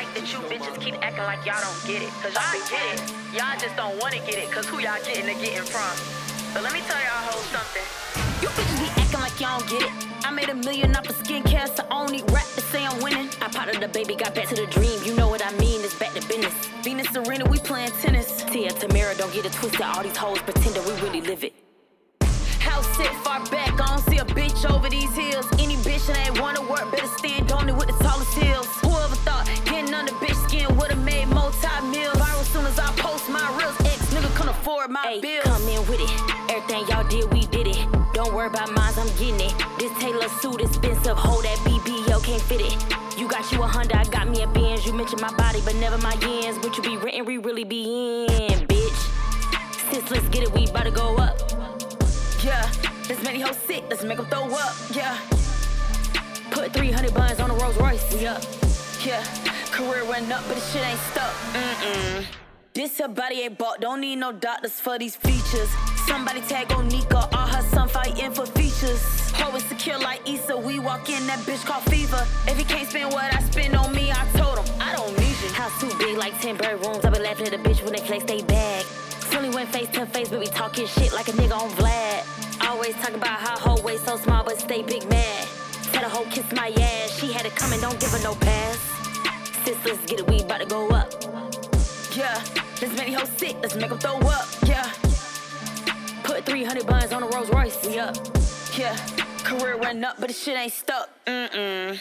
like that you bitches keep acting like y'all don't get it. Cause y'all get it. Y'all just don't wanna get it. Cause who y'all getting to getting from? But let me tell y'all hoes something. You bitches be acting like y'all don't get it. I made a million off of skincare, so I only rap to say I'm winning. I popped the baby, got back to the dream. You know what I mean? It's back to business. Venus Serena, we playing tennis. Tia Tamera, don't get it twisted. All these hoes pretending we really live it. House sit far back, I don't see a bitch over these hills. Any bitch that ain't nigga my Ay, bills. come in with it. Everything y'all did, we did it. Don't worry about mines, I'm getting it. This Taylor suit is expensive, hold that BBO can't fit it. You got you a Honda, I got me a Benz. You mention my body, but never my yens. But you be renting, we really be in, bitch. Sis, let's get it, we about to go up. Yeah, this many hoes sick, let's make them throw up. Yeah, Put 300 buns on a Rolls Royce. we up. Yeah, career went up, but this shit ain't stuck. Mm-mm. This her body ain't bought, don't need no doctors for these features. Somebody tag Onika, all her son fighting for features. Ho insecure like Issa, we walk in that bitch called fever. If he can't spend what I spend on me, I told him I don't need you. House too big, like 10 bird rooms, I be laughing at a bitch when they flex they bag. Fully went face to face, but we talking shit like a nigga on Vlad. Always talk about how her waist so small, but stay big mad. Tell a hoe kiss my ass. She had it coming, don't give her no pass. Sis, let's get it, we about to go up. Yeah, hoes sick, let's make them throw up. Yeah, Put 300 buns on a Rolls Royce. up. Yeah, career went up, but this shit ain't stuck. Mm-mm.